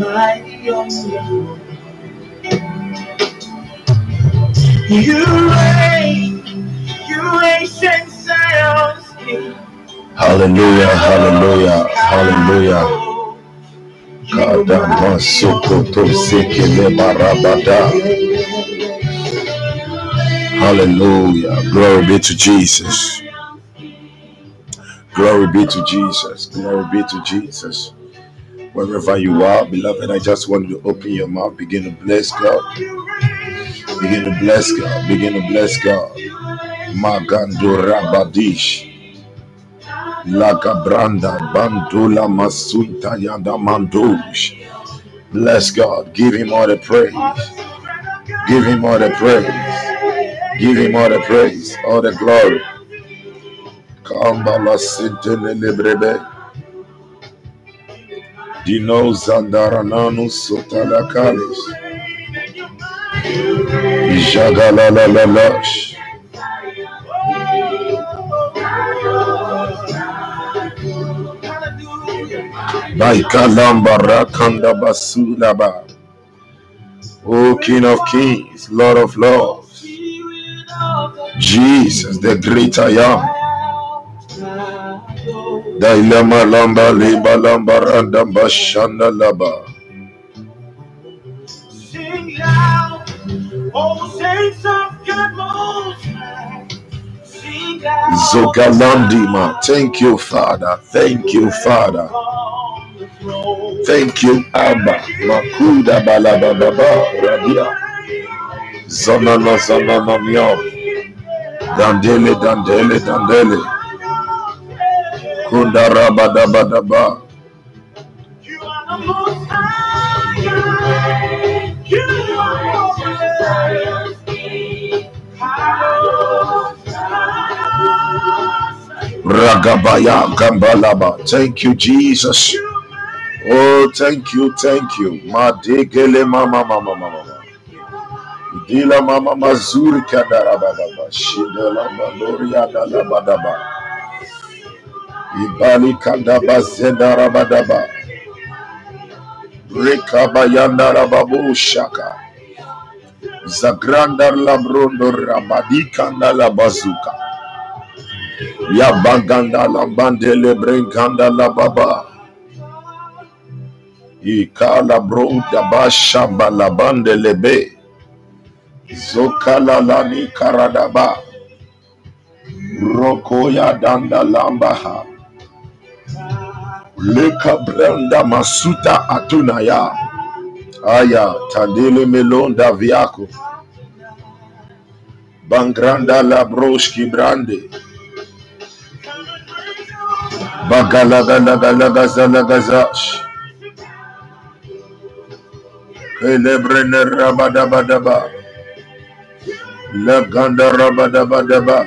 are welcome. Hallelujah, hallelujah, hallelujah. Kadama sokoto sekele barabada. Hallelujah. Glory be to Jesus. Glory be to Jesus. Glory be to Jesus. Wherever you are, beloved, I just want you to open your mouth, begin to bless God. Begin to bless God. Begin to bless God. Magando Rabadish. Lagabranda Bandula Masunta Yanda Mandush. Bless God. Give him all the praise. Give him all the praise. Give him all the praise. All the glory. Kambala Sintele Librebe. Dino Zandarananu Sotala Kalis. Jagalalalash. Baikalamba Rakanda Basulaba. O King of Kings, Lord of Lords. Jesus, the great I am. Dailama lamba liba lamba randa bashanda laba. Sing loud, oh saints of God Zogalandima. Thank you, Father. Thank you, Father. Thank you, Abba. Makuda balababa radia. Zanana zanana miam. Dandele, dandele, dandele. Kunda rabadabadaba. Ragabaya Gambalaba. Thank you, Jesus. Oh, thank you, thank you. Madigele mama mama mama. Dila mama mazuri kadarabadaba. Shidela mandoria dalabadaba. Ibali kandaba zendarabadaba. Rekabayanda rababu shaka. Zagrandar labrondo rabadikanda la bro ndora babi kanda la bazuka. Yabaganda lambandele brenkanda la baba. Ikala bronda bashamba labande lebe. Zokala lani karadaba. Rokoya danda lambaha. Leka branda masuta atunaya. Aya tandele melonda viako. Bangranda la broshki brande. Bagalagalagazalagazash. Kelebrene rabadabadaba. Leganda rabadabadaba.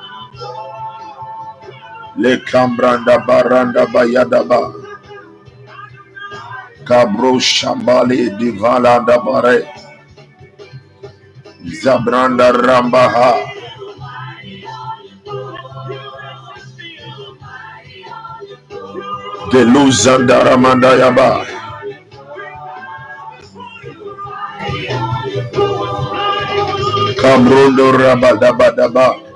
Le cambranda baranda bayadaba. Kabro shambali divalanda bare. Zabranda rambaha. Geluzanda ramanda yaba. Kamrondo rabadabadaba.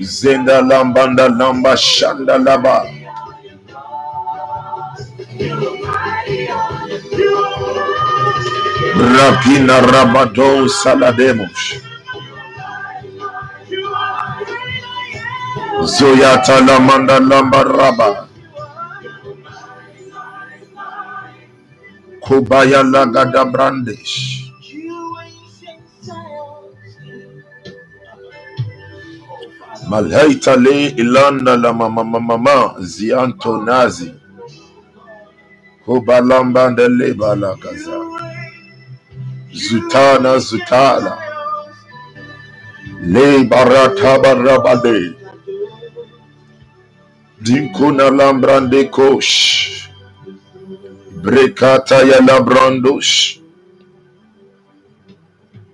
Zenda lambanda lamba shanda laba. Rakina rabado salademos. Zoyata lamanda lamba raba. Kubaya lagada brandish. Malheita le ilanda la mama mama zianto nazi. Kubalamba de leba la gaza. Zutana zutala. Le barata barabade. Dinkuna lambrande kosh. Brekata ya labrandosh.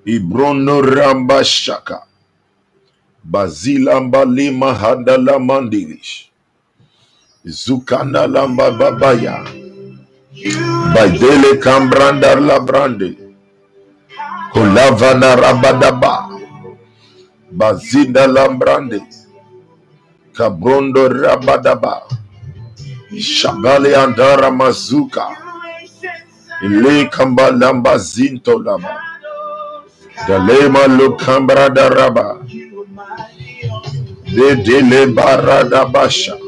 Ibrono ramba shaka. Bazilamba lima hadala mandilish. Zukana lamba babaya. Baidele kambrandar labrande. Kulavana rabadaba. Bazinda lambrande. Kabrondo rabadaba. Shabali andara mazuka. Ile kamba lamba zinto laba. Dalema lukambra daraba. De dele barada basha.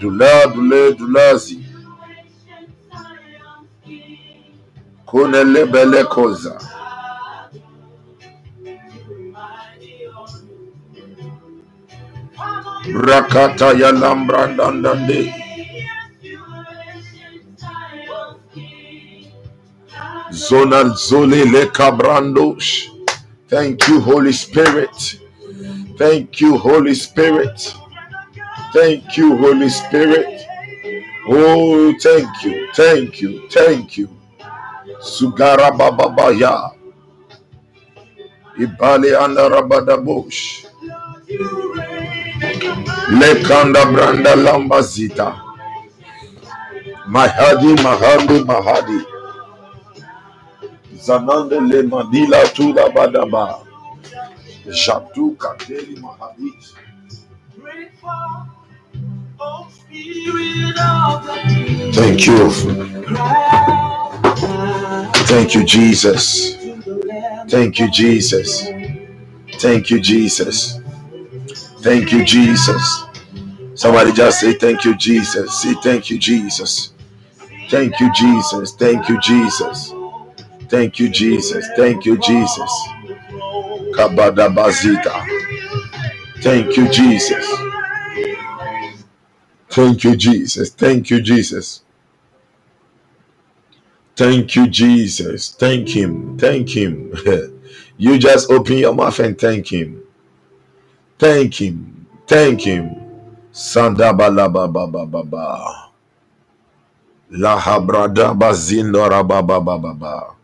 Dula dule dulazi. Kone lebele koza. Rakata ya lambrandandande. Zonal zole le cabrandos. Thank you, Holy Spirit. Thank you, Holy Spirit. Thank you, Holy Spirit. Oh, thank you, thank you, thank you. Sugara bababaya. Ibali anda rabadabush. Lekanda branda lambazita. Mahadi mahadi mahadi. Zanande le madila tula badaba. Jatu kateli mahadi. Thank you. Thank you, Jesus. Thank you, Jesus. Thank you, Jesus. Thank you, Jesus. Somebody just say, Thank you, Jesus. Say, Thank you, Jesus. Thank you, Jesus. Thank you, Jesus. Thank you, Jesus. Thank you, Jesus. Kabada Bazita. Thank you, Jesus. Thank you, Jesus. Thank you, Jesus. Thank you, Jesus. Thank Him. Thank Him. you just open your mouth and thank Him. Thank Him. Thank Him. Sandabalabababa. Lahabrada bazindora babababa.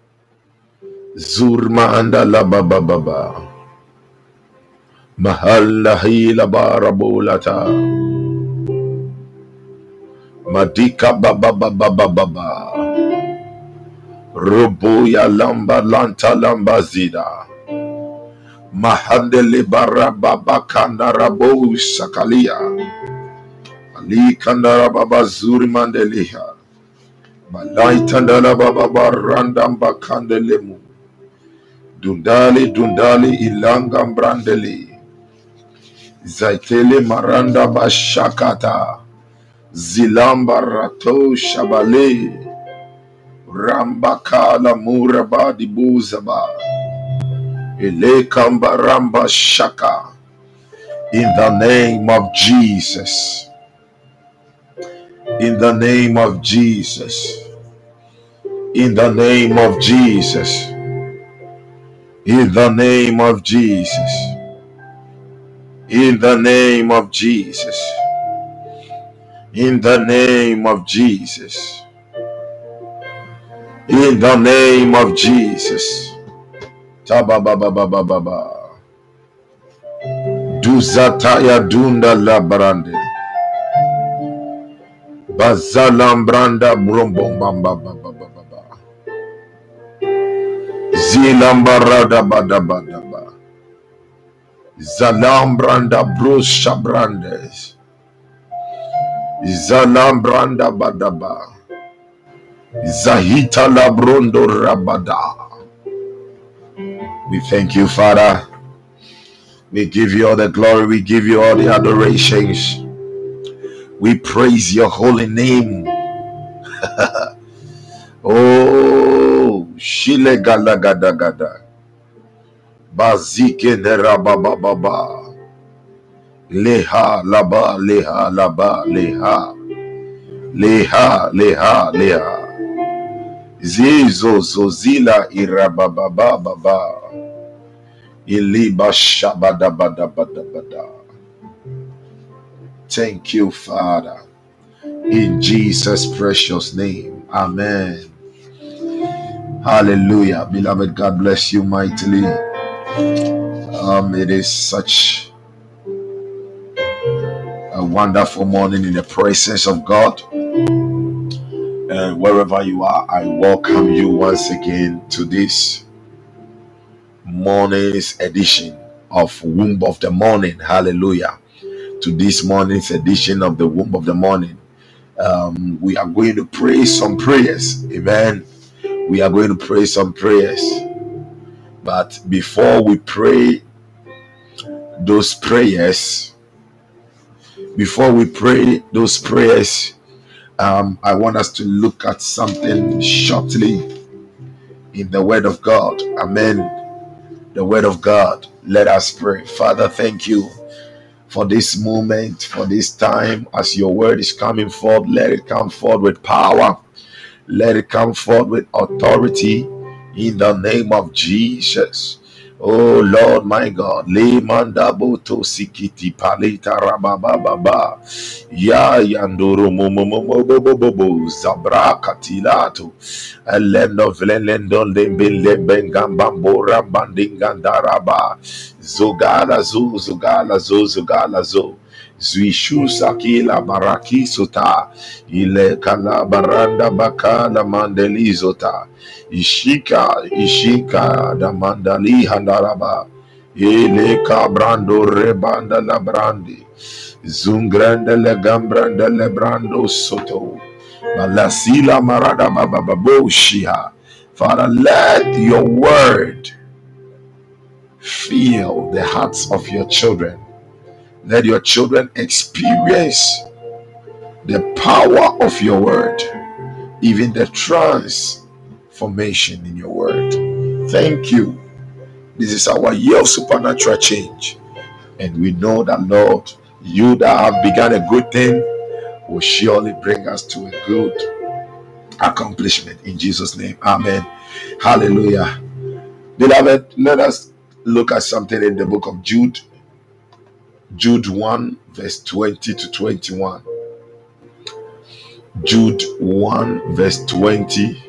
Zurma anda la babababa. Mahalla hila barabulata. Madika bababababa. Rubuya lamba lanta lamba zida. Mahandele barababa kandara bo sakalia. Ali kandara baba zuri mandeliha. Malai tandala baba. Dundali dundali ilanga brandeli. Zaitele maranda bashakata. Zilamba rato shabale. Rambakala muraba dibuzaba. Ele kambaramba shaka. In the name of Jesus. In the name of Jesus. In the name of Jesus. In the name of Jesus. In the name of Jesus. In the name of Jesus. In the name of Jesus. Tababababababa. Duzataya dunda labrande. Bazalambranda brombombambabababa. Zilambarada badabadaba. Zalambranda brusha brandes. Zalambranda badaba. Zahita labrondo rabada. We thank you, Father. We give you all the glory. We give you all the adorations. We praise your holy name. Oh, Shile gada gada gada. Bazike nerabababa. Leha laba leha laba leha. Leha leha leha. Zizo zozila irabababa baba. Iliba shabada bada bada bada. Thank you, Father. In Jesus' precious name. Amen. Hallelujah. Beloved, God bless you mightily. Um, it is such a wonderful morning in the presence of God. And wherever you are, I welcome you once again to this morning's edition of Womb of the Morning. Hallelujah. To this morning's edition of the Womb of the Morning. Um, we are going to pray some prayers. Amen. We are going to pray some prayers. But before we pray those prayers, before we pray those prayers, um, I want us to look at something shortly in the Word of God. Amen. The Word of God. Let us pray. Father, thank you for this moment, for this time. As your Word is coming forth, let it come forth with power. Let it come forth with authority in the name of Jesus. Oh Lord, my God, le mandaboto sikiti palita rabababa, ya yandoro momomomobobobo zabra katilato, elendo vlelendo lembe lembe ngambambo rambandingandaraba, zogala zo zogala zo zogala zo. Zuishu sakila baraki sota. Ile kala baranda bakala mandelizota ishika ishika da mandali handaraba. Ile kabrando rebanda la brandi. Zungrande le gambrande le brando soto. Balasila marada bababo shiha Father, let your word fill the hearts of your children. Let your children experience the power of your word, even the transformation in your word. Thank you. This is our year of supernatural change. And we know that, Lord, you that have begun a good thing will surely bring us to a good accomplishment in Jesus' name. Amen. Hallelujah. Beloved, let us look at something in the book of Jude, Jude 1, verse 20 to 21. Jude 1, verse 20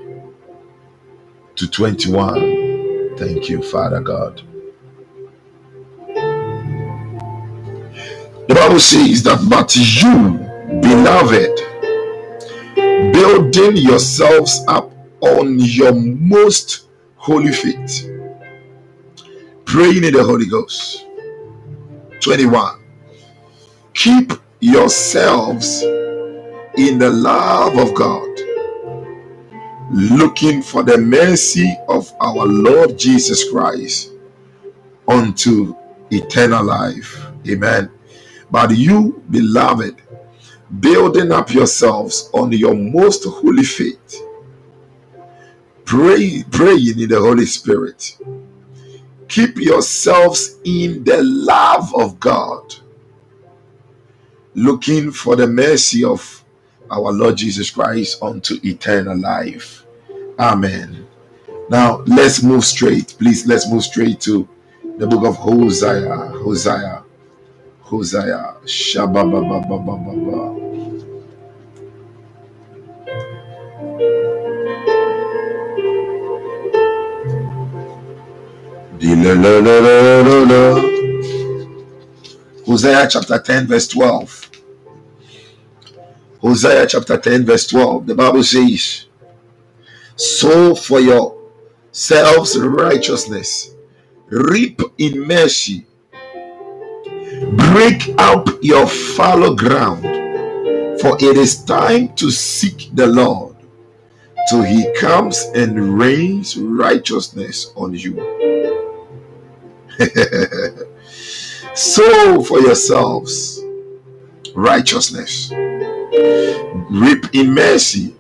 to 21. Thank you, Father God. The Bible says that, but you, beloved, building yourselves up on your most holy faith, praying in the Holy Ghost. 21. Keep yourselves in the love of God, looking for the mercy of our Lord Jesus Christ unto eternal life. Amen. But you, beloved, building up yourselves on your most holy faith, pray, praying in the Holy Spirit. Keep yourselves in the love of God, looking for the mercy of our Lord Jesus Christ unto eternal life. Amen. Now let's move straight. Please, let's move straight to the book of Hosea. Hosea. Hosea. Shabba-ba-ba-ba-ba-ba. Hosea chapter 10, verse 12. Hosea chapter 10, verse 12. The Bible says, Sow for yourselves righteousness, reap in mercy, break up your fallow ground, for it is time to seek the Lord till he comes and rains righteousness on you. Sow for yourselves righteousness, reap in mercy,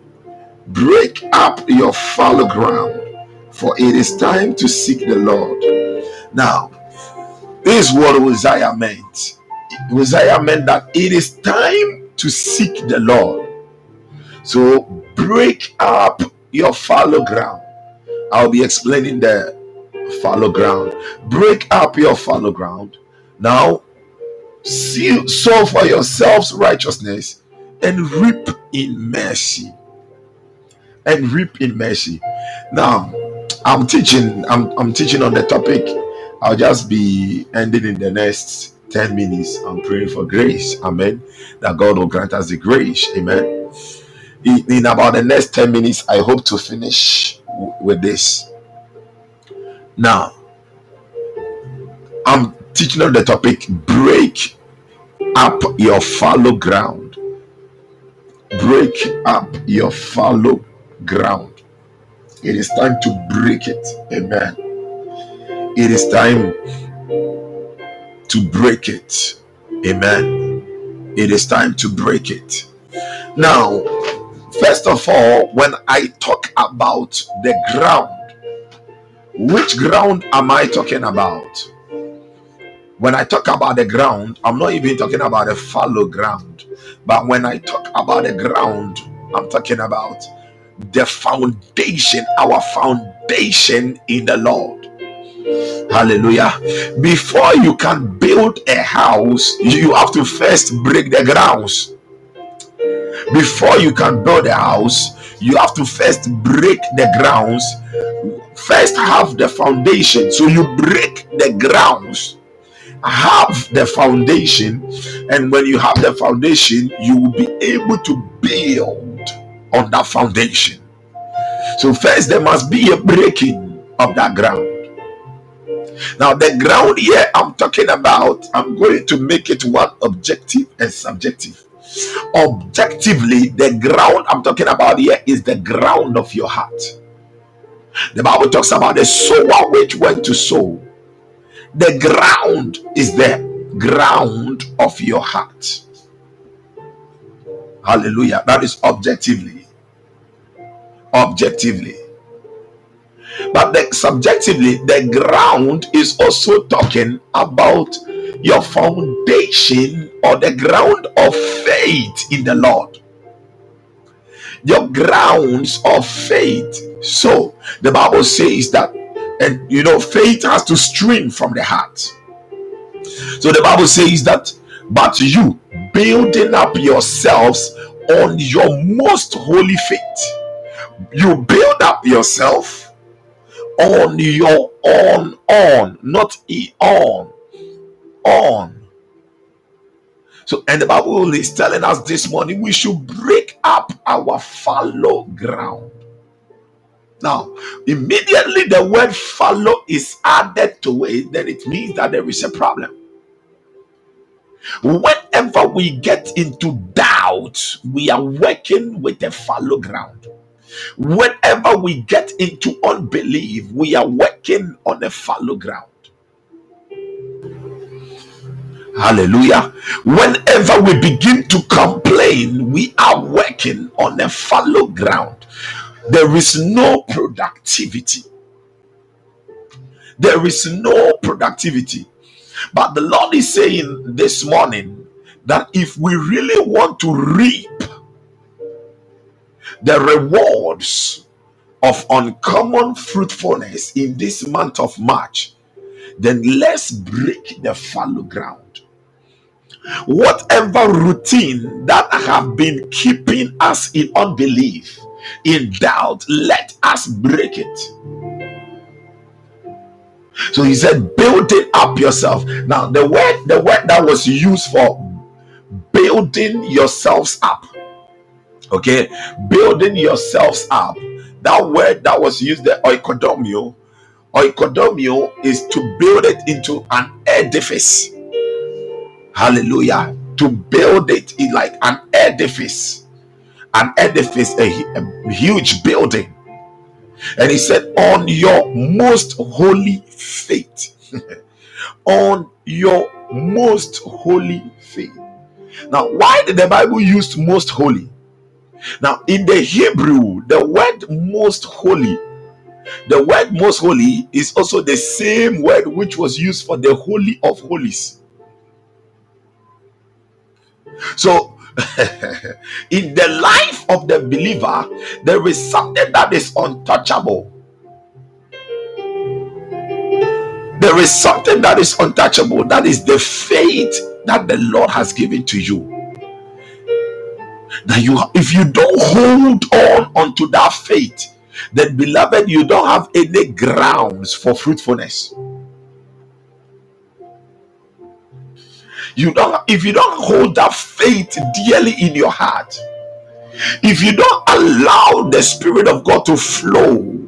break up your fallow ground, for it is time to seek the Lord. Now, this is what Hosea meant. Hosea meant that it is time to seek the Lord. So break up your fallow ground. I'll be explaining the fallow ground. Break up your fallow ground. Now, see, sow for yourselves righteousness and reap in mercy. And reap in mercy. Now, I'm teaching. I'm, I'm teaching on the topic. I'll just be ending in the next 10 minutes. I'm praying for grace. Amen. That God will grant us the grace. Amen. In, about the next 10 minutes, I hope to finish with this. Now, I'm teaching on the topic break up your fallow ground. Break up your fallow ground. It is time to break it. Amen. It is time to break it. Amen. It is time to break it. Now, first of all, when I talk about the ground, which ground am I talking about? When I talk about the ground, I'm not even talking about the fallow ground. But when I talk about the ground, I'm talking about the foundation, our foundation in the Lord. Hallelujah. Before you can build a house, you have to first break the grounds. Before you can build a house, you have to first break the grounds. First, have the foundation. So you break the grounds, have the foundation, and when you have the foundation, you will be able to build on that foundation. So, first, there must be a breaking of that ground. Now, the ground here I'm talking about, I'm going to make it one objective and subjective. Objectively, the ground I'm talking about here is the ground of your heart. The Bible talks about the sower which went to sow. The ground is the ground of your heart. Hallelujah. That is objectively. Objectively. But the, subjectively, the ground is also talking about your foundation or the ground of faith in the Lord. Your grounds of faith. So the Bible says that, and you know, faith has to stream from the heart. So the Bible says that, but you building up yourselves on your most holy faith. You build up yourself on your own on not e on on so and the bible is telling us this morning we should break up our fallow ground now immediately the word fallow is added to it then it means that there is a problem whenever we get into doubt we are working with a fallow ground Whenever we get into unbelief, we are working on a fallow ground. Hallelujah. Whenever we begin to complain, we are working on a fallow ground. There is no productivity. There is no productivity. But the Lord is saying this morning that if we really want to reap the rewards of uncommon fruitfulness in this month of March, then let's break the fallow ground. Whatever routine that have been keeping us in unbelief, in doubt, let us break it. So he said, building up yourself. Now, the word, the word that was used for building yourselves up okay building yourselves up that word that was used the oikodomio oikodomio is to build it into an edifice hallelujah to build it in like an edifice an edifice a, a huge building. And he said on your most holy faith. On your most holy faith. Now why did the bible use most holy? Now, in the Hebrew, the word most holy, the word most holy is also the same word which was used for the holy of holies. So, in the life of the believer, there is something that is untouchable. There is something that is untouchable. That is the faith that the Lord has given to you that you if you don't hold on onto that faith then beloved you don't have any grounds for fruitfulness you don't if you don't hold that faith dearly in your heart if you don't allow the spirit of god to flow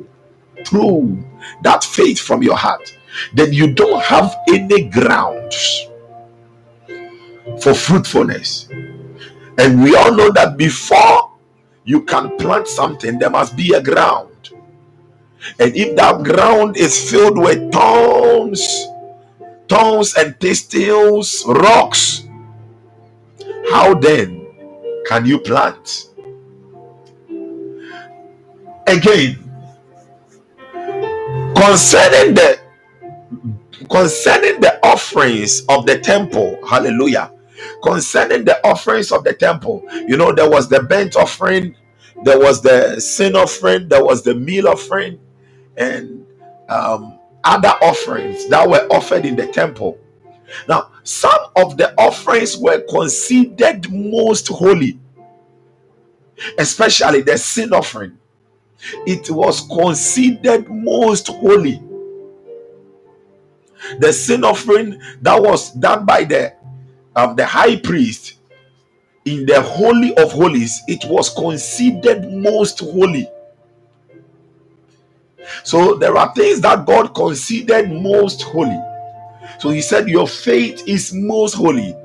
through that faith from your heart then you don't have any grounds for fruitfulness and we all know that before you can plant something, there must be a ground. And if that ground is filled with thorns, thorns and thistles, rocks, how then can you plant? Again, concerning the concerning the offerings of the temple, hallelujah concerning the offerings of the temple. You know, there was the burnt offering, there was the sin offering, there was the meal offering, and um, other offerings that were offered in the temple. Now, some of the offerings were considered most holy, especially the sin offering. It was considered most holy. The sin offering that was done by the um, the high priest in the holy of holies, it was considered most holy. So there are things that God considered most holy. So he said, Your faith is most holy.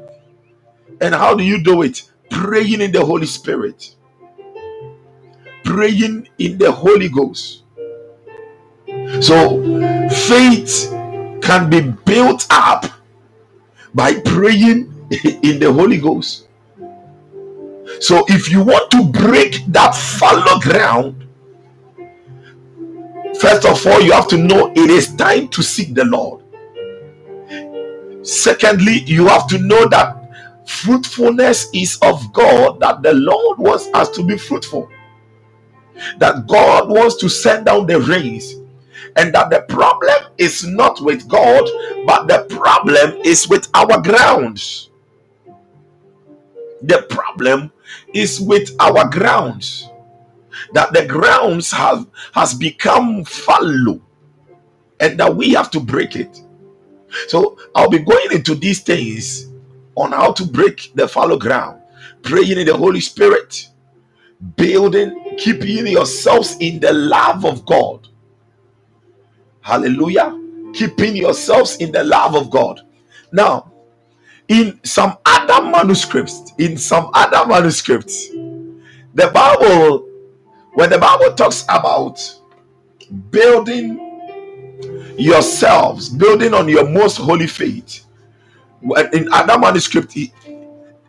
And how do you do it? Praying in the Holy Spirit, praying in the Holy Ghost. So faith can be built up by praying in the Holy Ghost. So if you want to break that fallow ground, First of all, you have to know it is time to seek the Lord. Secondly, you have to know that fruitfulness is of God, that the Lord wants us to be fruitful, that God wants to send down the rains, and that the problem is not with God, but the problem is with our grounds. The problem is with our grounds that the grounds have has become fallow and that we have to break it. So i'll be going into these things on how to break the fallow ground. Praying in the holy spirit building keeping yourselves in the love of god. Hallelujah. Keeping yourselves in the love of god. Now in some other manuscripts in some other manuscripts the bible when the Bible talks about building yourselves, building on your most holy faith, in other manuscript, he,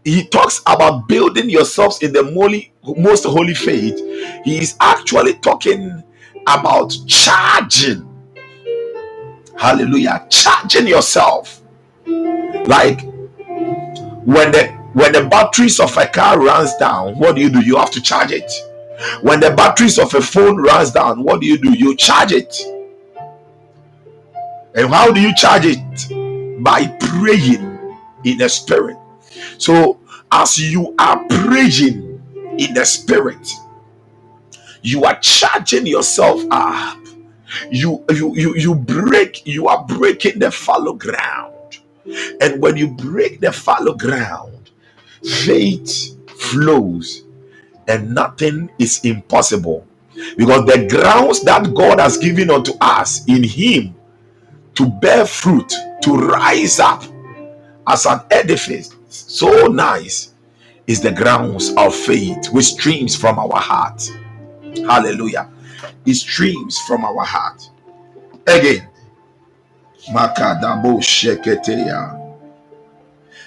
he talks about building yourselves in the holy, most holy faith. He is actually talking about charging. Hallelujah. Charging yourself. Like when the when the batteries of a car runs down, what do you do? You have to charge it when the batteries of a phone runs down, what do you do? You charge it. And how do you charge it? By praying in the spirit. So, as you are praying in the spirit, you are charging yourself up. You you you you break, you are breaking the fallow ground. And when you break the fallow ground, faith flows and nothing is impossible because the grounds that God has given unto us in Him to bear fruit, to rise up as an edifice, so nice is the grounds of faith which streams from our heart. Hallelujah. It streams from our heart. Again, Makadabo.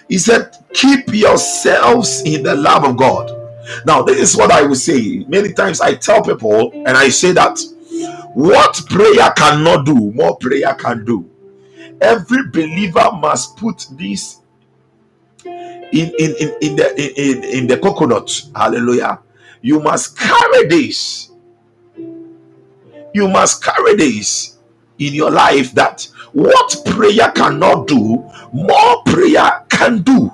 He said, Keep yourselves in the love of God. Now, this is what I will say. Many times I tell people, and I say that what prayer cannot do, more prayer can do. Every believer must put this in in in, in the in, in the coconut. Hallelujah. You must carry this. You must carry this in your life that what prayer cannot do, more prayer can do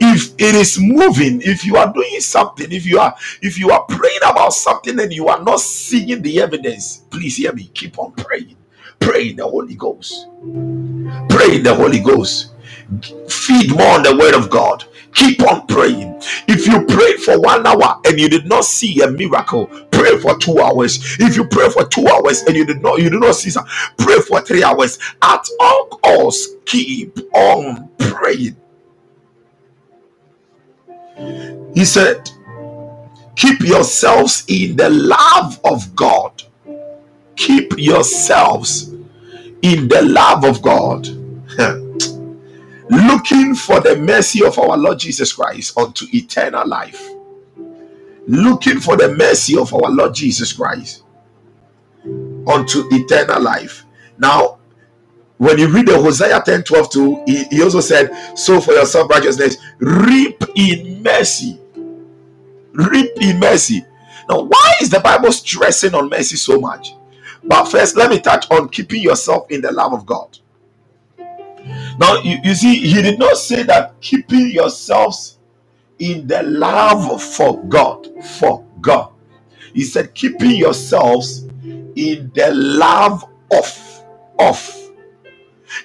if it is moving if you are doing something if you are if you are praying about something and you are not seeing the evidence please hear me. Keep on praying. Pray in the holy ghost. Pray in the holy ghost. Feed more on the word of god. Keep on praying. If you prayed for one hour and you did not see a miracle pray for two hours. If you pray for two hours and you did not you did not see some pray for three hours. At all costs keep on praying he said, Keep yourselves in the love of God. Keep yourselves in the love of God. Looking for the mercy of our Lord Jesus Christ unto eternal life. Looking for the mercy of our Lord Jesus Christ unto eternal life. Now, when you read the Hosea 10 12 2, he, he also said, Sow for your self righteousness, reap in mercy reap in mercy. Now, why is the Bible stressing on mercy so much? But first, let me touch on keeping yourself in the love of God. Now, you, you see, he did not say that keeping yourselves in the love for God, for God. He said keeping yourselves in the love of, of.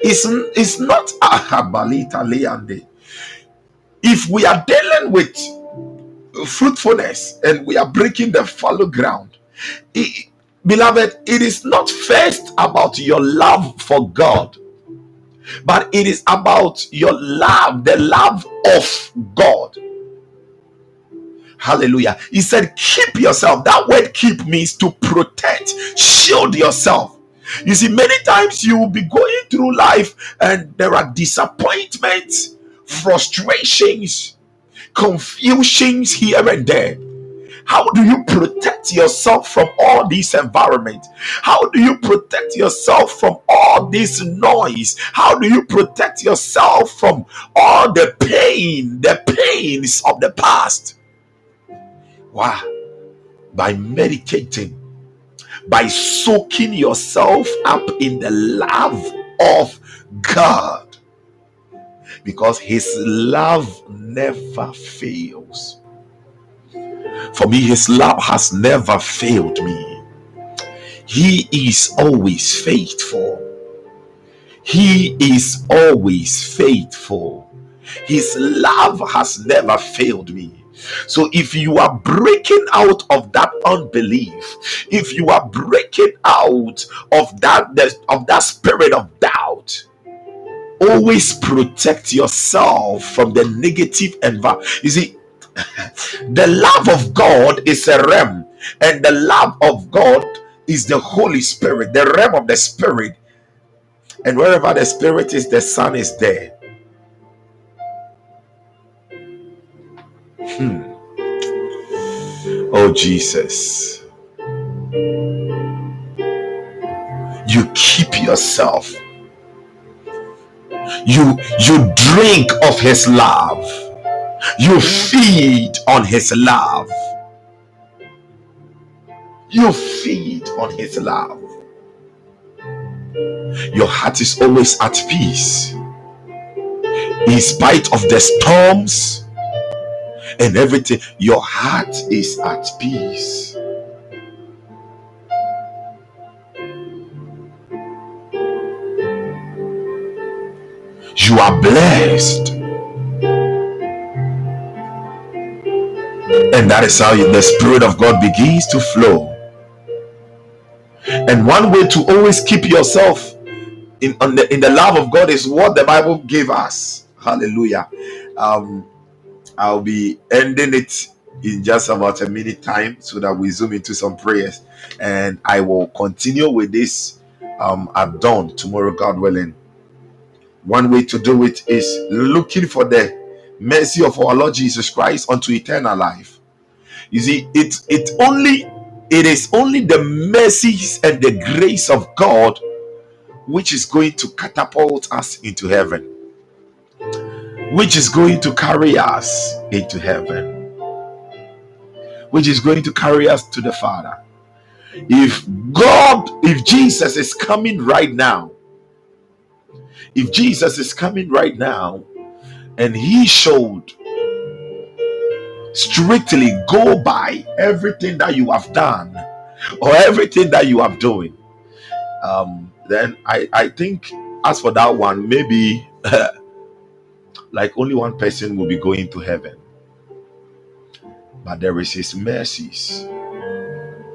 It's, it's not ahabalita leande. If we are dealing with fruitfulness and we are breaking the fallow ground, it, beloved, it is not first about your love for God but it is about your love, the love of God. Hallelujah. He said, Keep yourself. That word keep means to protect, shield yourself. You see, many times you will be going through life and there are disappointments, frustrations, confusions here and there. How do you protect yourself from all these environments? How do you protect yourself from all this noise? How do you protect yourself from all the pain, the pains of the past? Why? By meditating, by soaking yourself up in the love of God. Because his love never fails. For me, his love has never failed me. He is always faithful. He is always faithful. His love has never failed me. So if you are breaking out of that unbelief, if you are breaking out of that of that spirit of doubt, always protect yourself from the negative environment. You see, the love of God is a realm, and the love of God is the Holy Spirit, the realm of the Spirit. And wherever the Spirit is, the Son is there. Hmm. Oh, Jesus. You keep yourself. You you drink of his love you feed on His love. You feed on His love. Your heart is always at peace. In spite of the storms and everything, your heart is at peace. You are blessed. And that is how the Spirit of God begins to flow. And one way to always keep yourself in, the, in the love of God is what the Bible gave us. Hallelujah. Um, I'll be ending it in just about a minute time so that we zoom into some prayers. And I will continue with this um, at dawn tomorrow, God willing. One way to do it is looking for the mercy of our Lord Jesus Christ unto eternal life. You see, it it only it is only the mercies and the grace of God which is going to catapult us into heaven, which is going to carry us into heaven, which is going to carry us to the Father. If God, if Jesus is coming right now, if Jesus is coming right now, and he showed strictly go by everything that you have done or everything that you are doing um then i i think as for that one maybe like only one person will be going to heaven but there is his mercies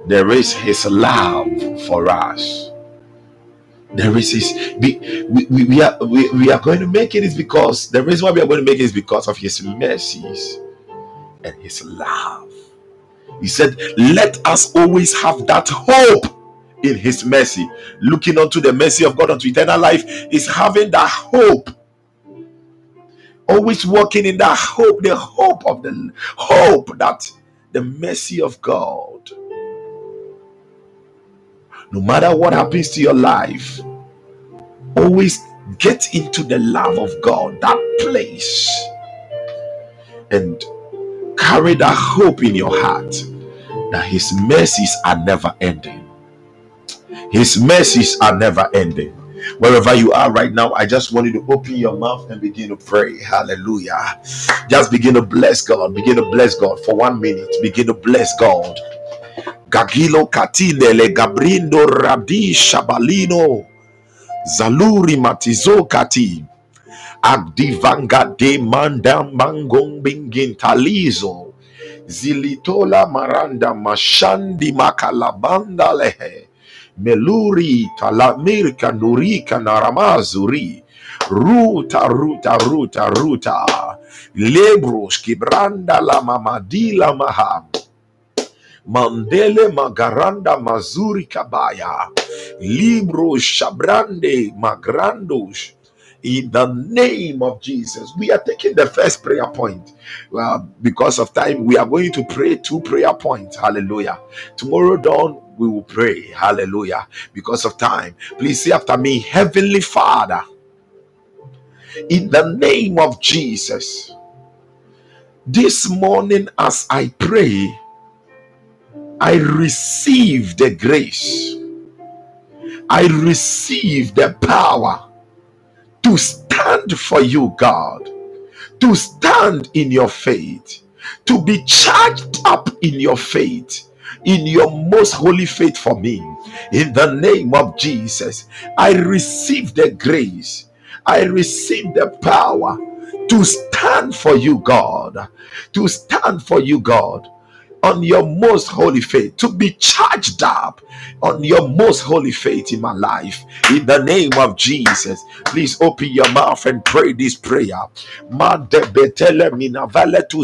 there is his love for us there is his we, we, we, are we, we are going to make it is because the reason why we are going to make it is because of his mercies and his love. He said, Let us always have that hope in his mercy. Looking unto the mercy of God unto eternal life is having that hope. Always walking in that hope, the hope of the hope that the mercy of God. No matter what happens to your life, always get into the love of God, that place. And carry that hope in your heart that his mercies are never ending. His mercies are never ending. Wherever you are right now, I just want you to open your mouth and begin to pray. Hallelujah. Just begin to bless God. Begin to bless God for one minute. Begin to bless God. Gagilo Katinele Gabrindo Radi Shabalino Zaluri Matizo Kati Agdivanga de Mandam Mangong Bingin Talizo Zilitola Maranda Mashandi Makalabanda Lehe Meluri Talamirka Nurika Naramazuri. Ruta Ruta Ruta Ruta. Lebros Kibranda la Mamadila maha Mandele Magaranda Mazuri Kabaya. Libro Shabrande Magrandos in the name of Jesus. We are taking the first prayer point. Well, because of time, we are going to pray two prayer points. Hallelujah. Tomorrow dawn, we will pray. Hallelujah. Because of time. Please say after me, Heavenly Father, in the name of Jesus. This morning, as I pray, I receive the grace. I receive the power to stand for you, God, to stand in your faith, to be charged up in your faith, in your most holy faith for me. In the name of Jesus, I receive the grace, I receive the power to stand for you, God, to stand for you, God on your most holy faith, to be charged up on your most holy faith in my life. In the name of Jesus, please open your mouth and pray this prayer. betele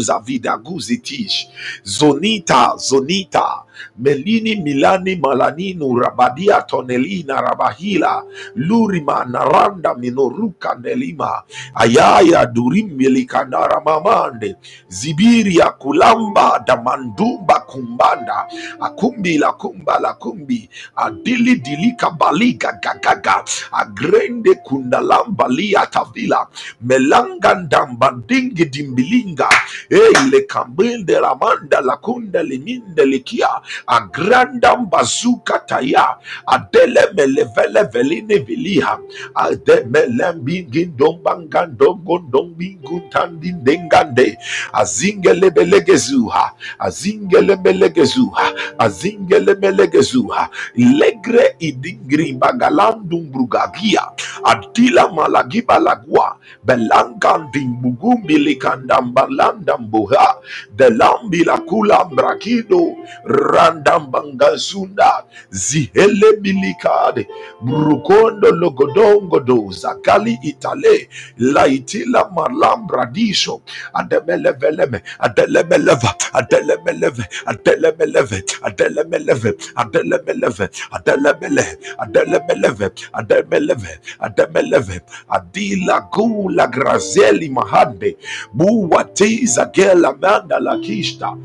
zavida guzitish. Zonita, zonita. Melini milani malaninu rabadia tonelina rabahila. Lurima naranda minoruka nelima. Ayaya durim milikanara mamande. Zibiria kulamba damandumba kumbanda. Akumbi la kumba la kumbi. Adili dilika baliga gagaga. Agrende kundalamba lia tavila. Melangandamba dingi dimbilinga. eile kambinde ramanda la kunda liminde likia. Agrandam bazuka taya. Adele melevele veline viliha. Ademele bingin dombangan dongon dombingun tandin dengande. Azingelebelegezuha. Azingelebelegezuha. Azingelebelegezuha. Legre idingri bagalandum brugagia. Adila malagiba lagwa. Belangan dimbugumbi likandam balandam buha. Delambi la kula brakido. Randam bangasunda. Zihele bilikade. Brukondo logodongo do. Zakali itale. Laitila malambra disho ademeleveleme adelemeleva adelemeleve adelemeleve adelemeleve adelemeleve adelemele adelemeleve ademeleve ademeleve adila gula grazeli mahande buwatiza gela manda la kista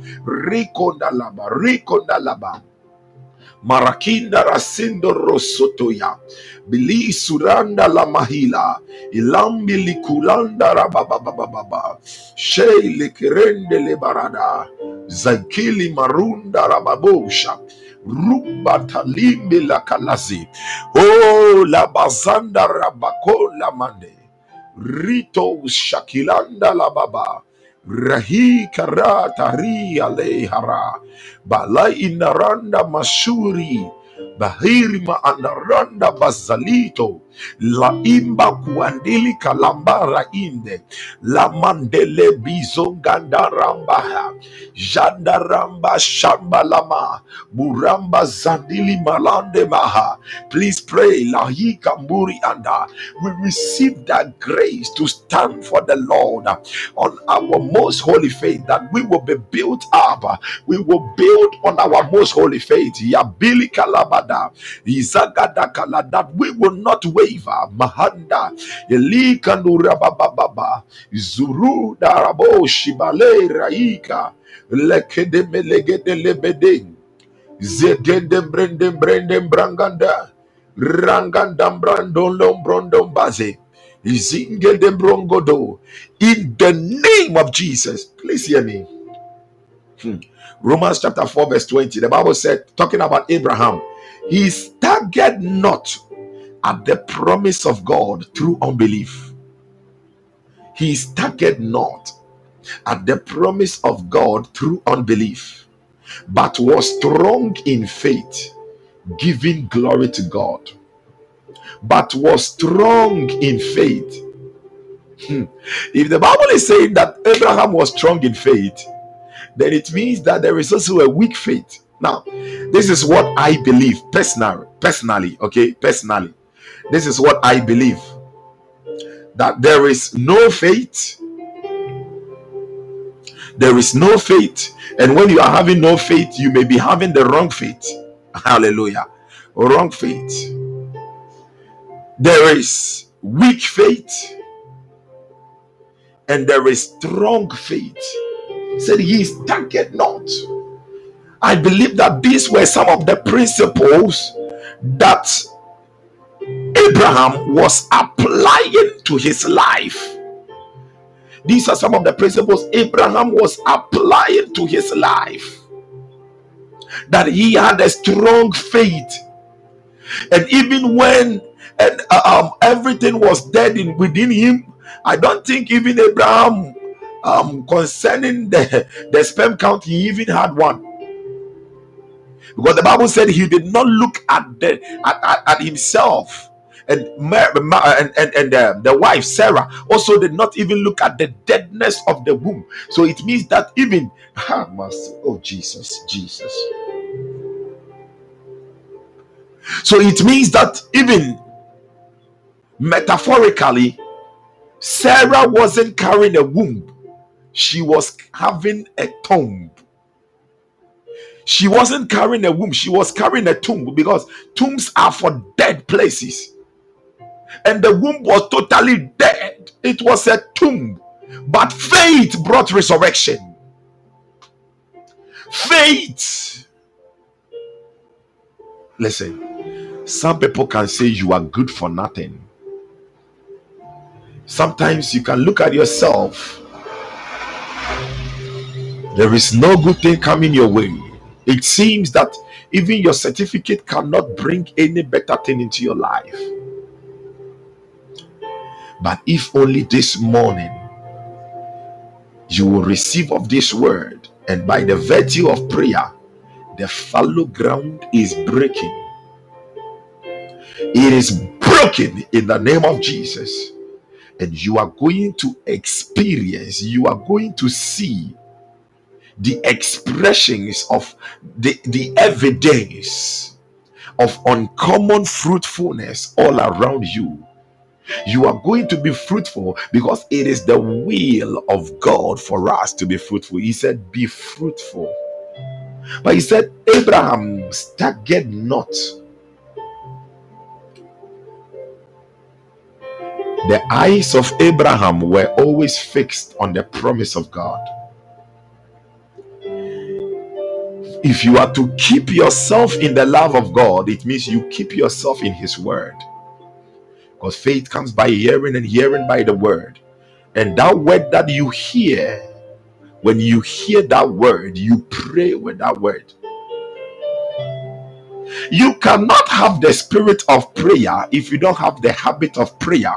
riko ndalaba riko ndalaba Marakinda rasindo rosotoya. Bili suranda la mahila. Ilambi likulanda rabababababa. Sheile kirende le barada. Zaikili marunda rababosha. Ruba talimbi la kalazi. Oh la bazanda rabako la mande. Rito shakilanda la baba. Rahi karata ri alehara. Balai inaranda masuri. Bahirima anaranda bazalito. La imba kuandili kalambara inde. La mandele bizonganda rambaha jandaramba shamba lama. Buramba zandili malande maha. Please pray lahi kamburi anda. We receive that grace to stand for the Lord. On our most holy faith that we will be built up. We will build on our most holy faith. Yabili izagada kala that we will not waver mahanda elikandura bababa zuru darabo shibale raika lekede melegede lebede zedendem brendem brendem branganda rangandam brandon brondom baze in the name of Jesus. Please hear me. Hmm. Romans chapter 4, verse 20. The Bible said, talking about Abraham, He staggered not at the promise of God through unbelief. He staggered not at the promise of God through unbelief, but was strong in faith, giving glory to God. But was strong in faith. Hmm. If the Bible is saying that Abraham was strong in faith, then it means that there is also a weak faith. Now, this is what I believe personally, personally, okay, personally. This is what I believe that there is no faith. There is no faith. And when you are having no faith, you may be having the wrong faith. Hallelujah. Wrong faith. There is weak faith and there is strong faith. said he is staggered not. I believe that these were some of the principles that Abraham was applying to his life. These are some of the principles Abraham was applying to his life. That he had a strong faith. And even when and uh, um, everything was dead in within him, I don't think even Abraham um, concerning the, the sperm count, he even had one. Because the Bible said he did not look at the at, at, at himself. And, and and, and uh, the wife Sarah also did not even look at the deadness of the womb. So it means that even ah, master, oh Jesus, Jesus. So it means that even metaphorically, Sarah wasn't carrying a womb, she was having a tomb. She wasn't carrying a womb, she was carrying a tomb because tombs are for dead places. And the womb was totally dead, it was a tomb. But faith brought resurrection. Faith. Listen, some people can say you are good for nothing. Sometimes you can look at yourself there is no good thing coming your way. It seems that even your certificate cannot bring any better thing into your life. But if only this morning you will receive of this word, and by the virtue of prayer, the fallow ground is breaking. It is broken in the name of Jesus. And you are going to experience, you are going to see the expressions of the, the evidence of uncommon fruitfulness all around you. You are going to be fruitful because it is the will of God for us to be fruitful. He said, Be fruitful. But he said, Abraham staggered not. The eyes of Abraham were always fixed on the promise of God. If you are to keep yourself in the love of God, it means you keep yourself in His Word. Because faith comes by hearing and hearing by the Word. And that word that you hear, when you hear that word, you pray with that word. You cannot have the spirit of prayer if you don't have the habit of prayer.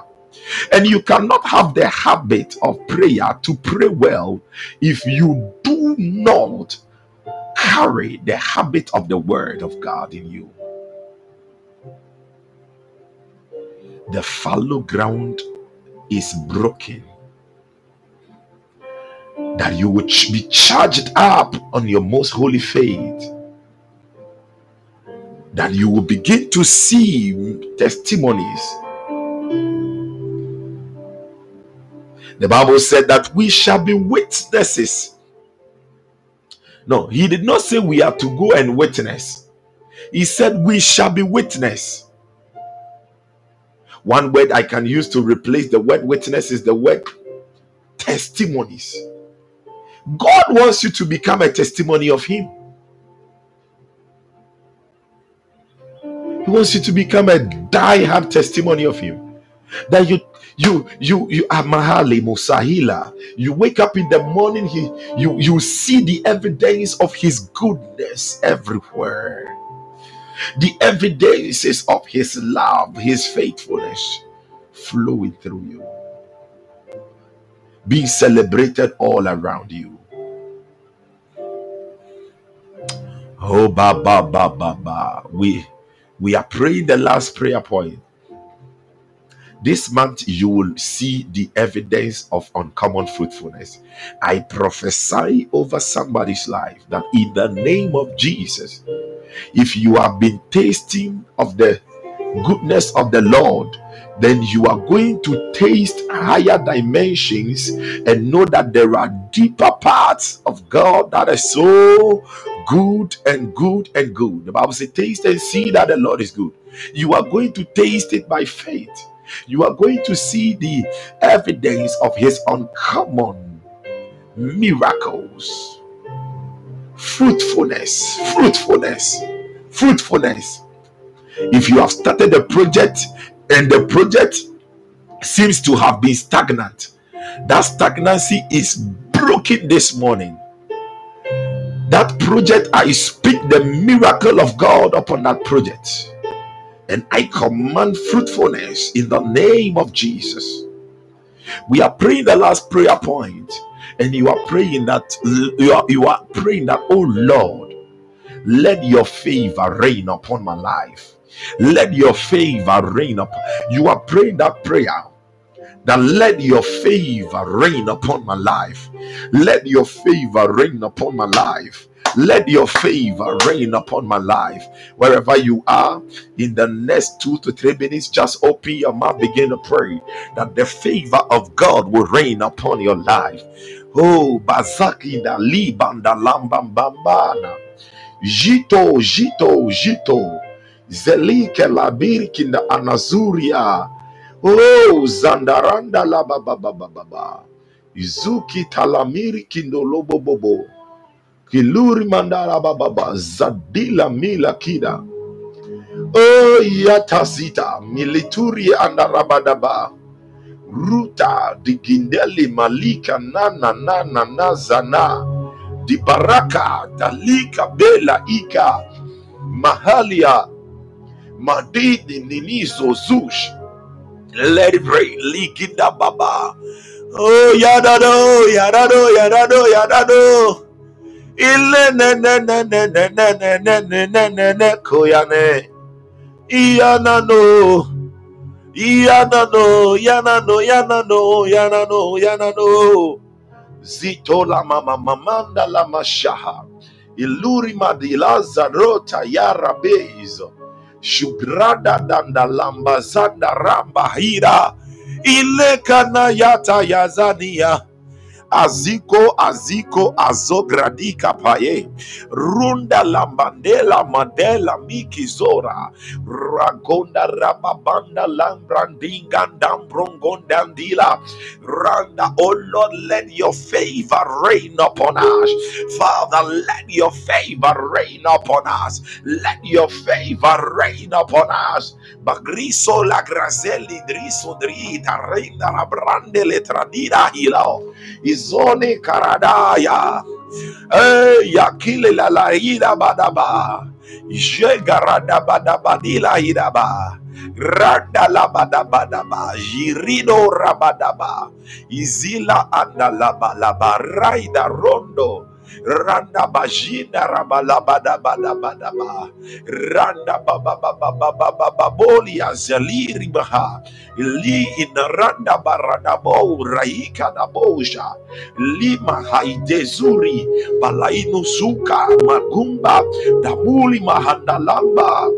And you cannot have the habit of prayer to pray well if you do not carry the habit of the word of God in you. The fallow ground is broken. That you would be charged up on your most holy faith. That you will begin to see testimonies. The Bible said that we shall be witnesses no, he did not say we are to go and witness. He said we shall be witness. One word I can use to replace the word witness is the word testimonies. God wants you to become a testimony of Him. He wants you to become a die-hard testimony of Him. That you you you you are mahali musahila you wake up in the morning he you you see the evidence of his goodness everywhere The evidences of his love, his faithfulness flowing through you, being celebrated all around you. Oh, ba ba ba ba ba. We we are praying the last prayer point. This month, you will see the evidence of uncommon fruitfulness. I prophesy over somebody's life that in the name of Jesus, if you have been tasting of the goodness of the Lord, then you are going to taste higher dimensions and know that there are deeper parts of God that are so good and good and good. The Bible says, Taste and see that the Lord is good. You are going to taste it by faith you are going to see the evidence of his uncommon miracles, fruitfulness, fruitfulness, fruitfulness. If you have started a project and the project seems to have been stagnant, that stagnancy is broken this morning. That project, I speak the miracle of God upon that project and I command fruitfulness in the name of Jesus. We are praying the last prayer point, and you are praying that you are, you are praying that, oh Lord, let your favor reign upon my life. Let your favor reign up. You are praying that prayer that let your favor reign upon my life. Let your favor reign upon my life. Let your favor reign upon my life. Wherever you are, in the next two to three minutes, just open your mouth, begin to pray that the favor of God will reign upon your life. Oh, Bazaki da Libanda Lambambambana. Jito, Jito, Jito. Zelike Labirkinda Anazuria. Oh, Zandaranda la ba ba ba ba ba ba. Izuki Talamiri Kindolobo Bobo. Kiluri mandara bababa zadila mila kida. o yatasita milituri andarabadaba. Ruta digindeli malika nana nana nazana. dibaraka dalika bela ika. Mahalia madidi ninizozush zush. ligida. Baba. Oh yadado yadado yadado yadado. Ile ne ne ne ne ne ne ne ne ne. Zito la mama mamanda la mashaha. Iluri madilaza rota yara bezo. Shubrada danda lamba zanda ramba hira. Ile yata yazania. Aziko aziko azogradika paye. Runda lambandela mandela mikizora ragonda rababanda lambrandinga dambrongondandila randa oh Lord let your favor rain upon us. Father let your favor rain upon us. Let your favor rain upon us. Bagriso la grazeli driso drita reina la brande le tradida hilo izone karadaya. Eh yakile la la ida badaba. Jegarada badabadila idaba. Randa la badabadaba. Jirido rabadaba. Izila anda la balaba raida rondo Randa bajina rabalabada bada bada ba. Randa baba baba baba baba bolia zaliri baha. Li in randa barada bo raika da boja. Lima haidezuri balainu suka magumba damuli mahandalamba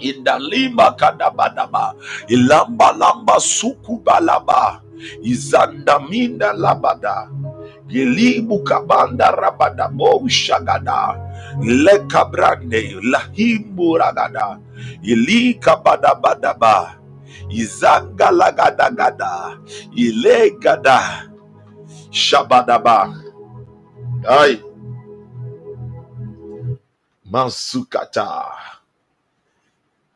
indalima kadabadaba ilamba lamba suku balaba izandaminda labada Gilibu kabanda rabadabo shagada. Lekabrande lahimbu ragada. Ili kabadabadaba. Izanga lagadagada. Ile gada. Shabadaba. Ay. Masukata.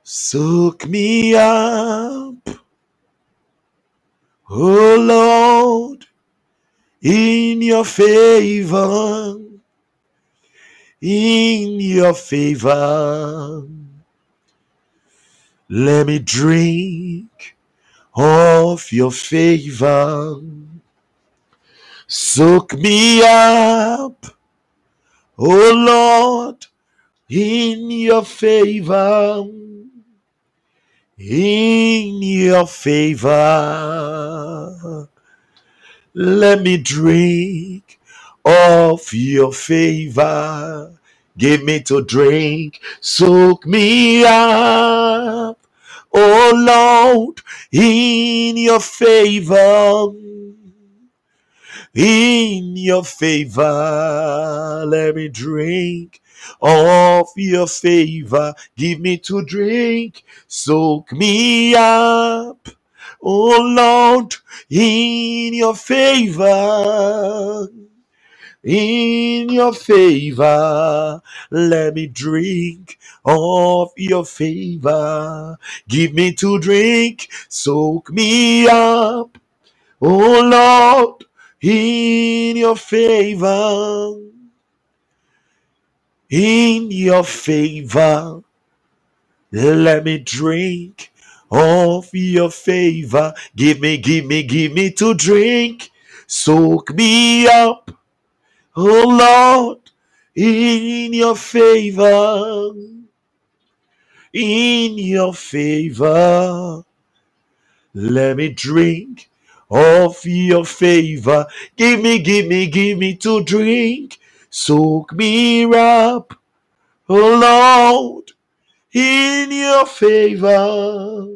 Soak me up, oh Lord, in your favor, in your favor. Let me drink of your favor. Soak me up, oh Lord, in your favor. In your favor. Let me drink of your favor. Give me to drink, soak me up, oh Lord, in your favor. In your favor, let me drink of your favor. Give me to drink, soak me up, oh Lord, in your favor. In your favor, let me drink of your favor. Give me to drink, soak me up, oh Lord, in your favor. In your favor, let me drink of your favor. Give me, give me, give me to drink. Soak me up, oh Lord, in your favor. In your favor, let me drink of your favor. Give me, give me, give me to drink. Soak me up, oh Lord, in your favor.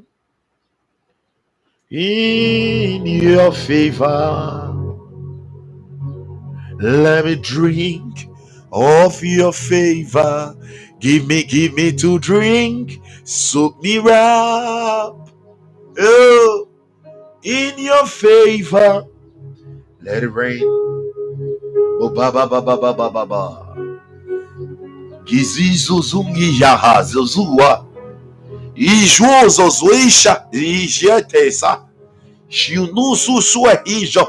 In your favor, let me drink of your favor. Give me, give me to drink. Soak me up, oh, in your favor. Let it rain. Oh, ba ba ba ba ba ba ba ba. Kizizuzumiyaha Zuzuwa. Ijo Zozuisha Ijetesa. Shinususue Ijo.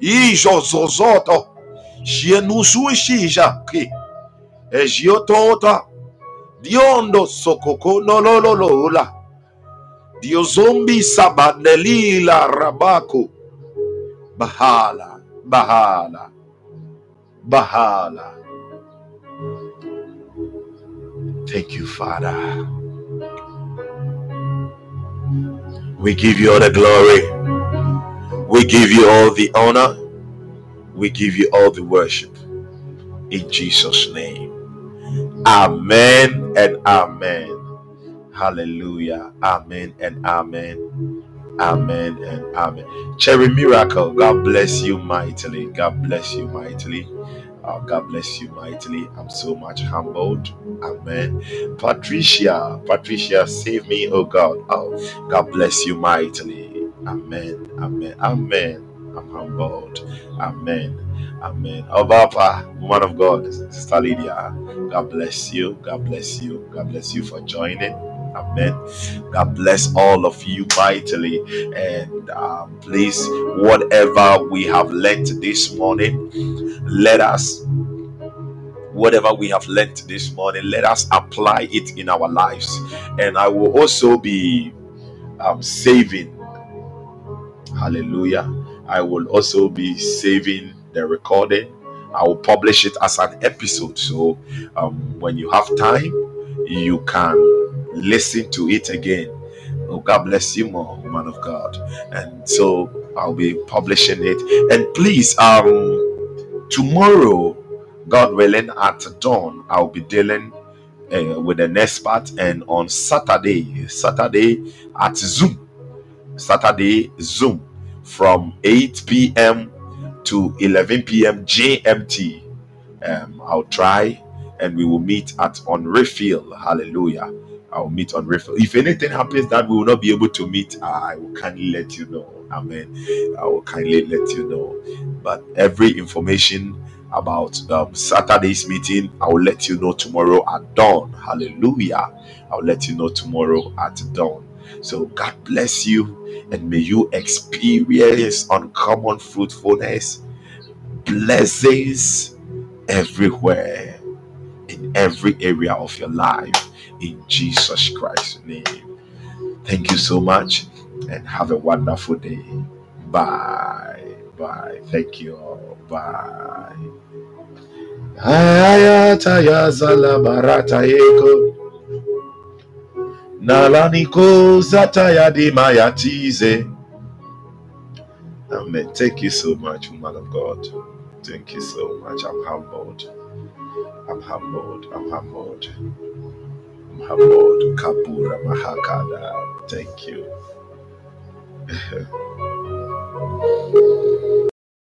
Ijo Zozoto. Shienusuishija Ki. Giotota. Diondo Sokoko Nolololola. Diozombi Sabanelila rabaco Bahala. Bahala. Bahala. Thank you, Father. We give you all the glory. We give you all the honor. We give you all the worship. In Jesus' name. Amen and amen. Hallelujah. Amen and amen. Amen and amen. Cherry Miracle, God bless you mightily. God bless you mightily. Uh, God bless you mightily. I'm so much humbled. Amen. Patricia, Patricia, save me, oh God. Oh, God bless you mightily. Amen. Amen. Amen. I'm humbled. Amen. Amen. Oh, Papa, woman of God, Sister Lydia, God bless you. God bless you. God bless you for joining. Amen. God bless all of you mightily. And um, please, whatever we have learned this morning, let us whatever we have learned this morning let us apply it in our lives. And i will also be um, saving. Hallelujah. I will also be saving the recording. I will publish it as an episode. So um, when you have time you can listen to it again oh god bless you more woman of god and so i'll be publishing it and please um tomorrow god willing at dawn i'll be dealing uh, with the next part and on saturday saturday at zoom saturday zoom from 8 p.m to 11 p.m gmt um, I'll try and we will meet at on refill. Hallelujah. I'll meet on refill. If anything happens that we will not be able to meet, I will kindly let you know. Amen. I will kindly let you know. But every information about um, Saturday's meeting, I will let you know tomorrow at dawn. Hallelujah. I'll let you know tomorrow at dawn. So God bless you and may you experience uncommon fruitfulness, blessings everywhere in every area of your life in Jesus Christ's name. Thank you so much and have a wonderful day. Bye. Bye. Thank you all. Bye. Ayata ya zala barata yeko. Nalaniko zata ya di mayatize. Amen. Thank you so much, man of God. Thank you so much. I'm humbled. I'm humbled. I'm humbled. Mhabod Kabura Thank you.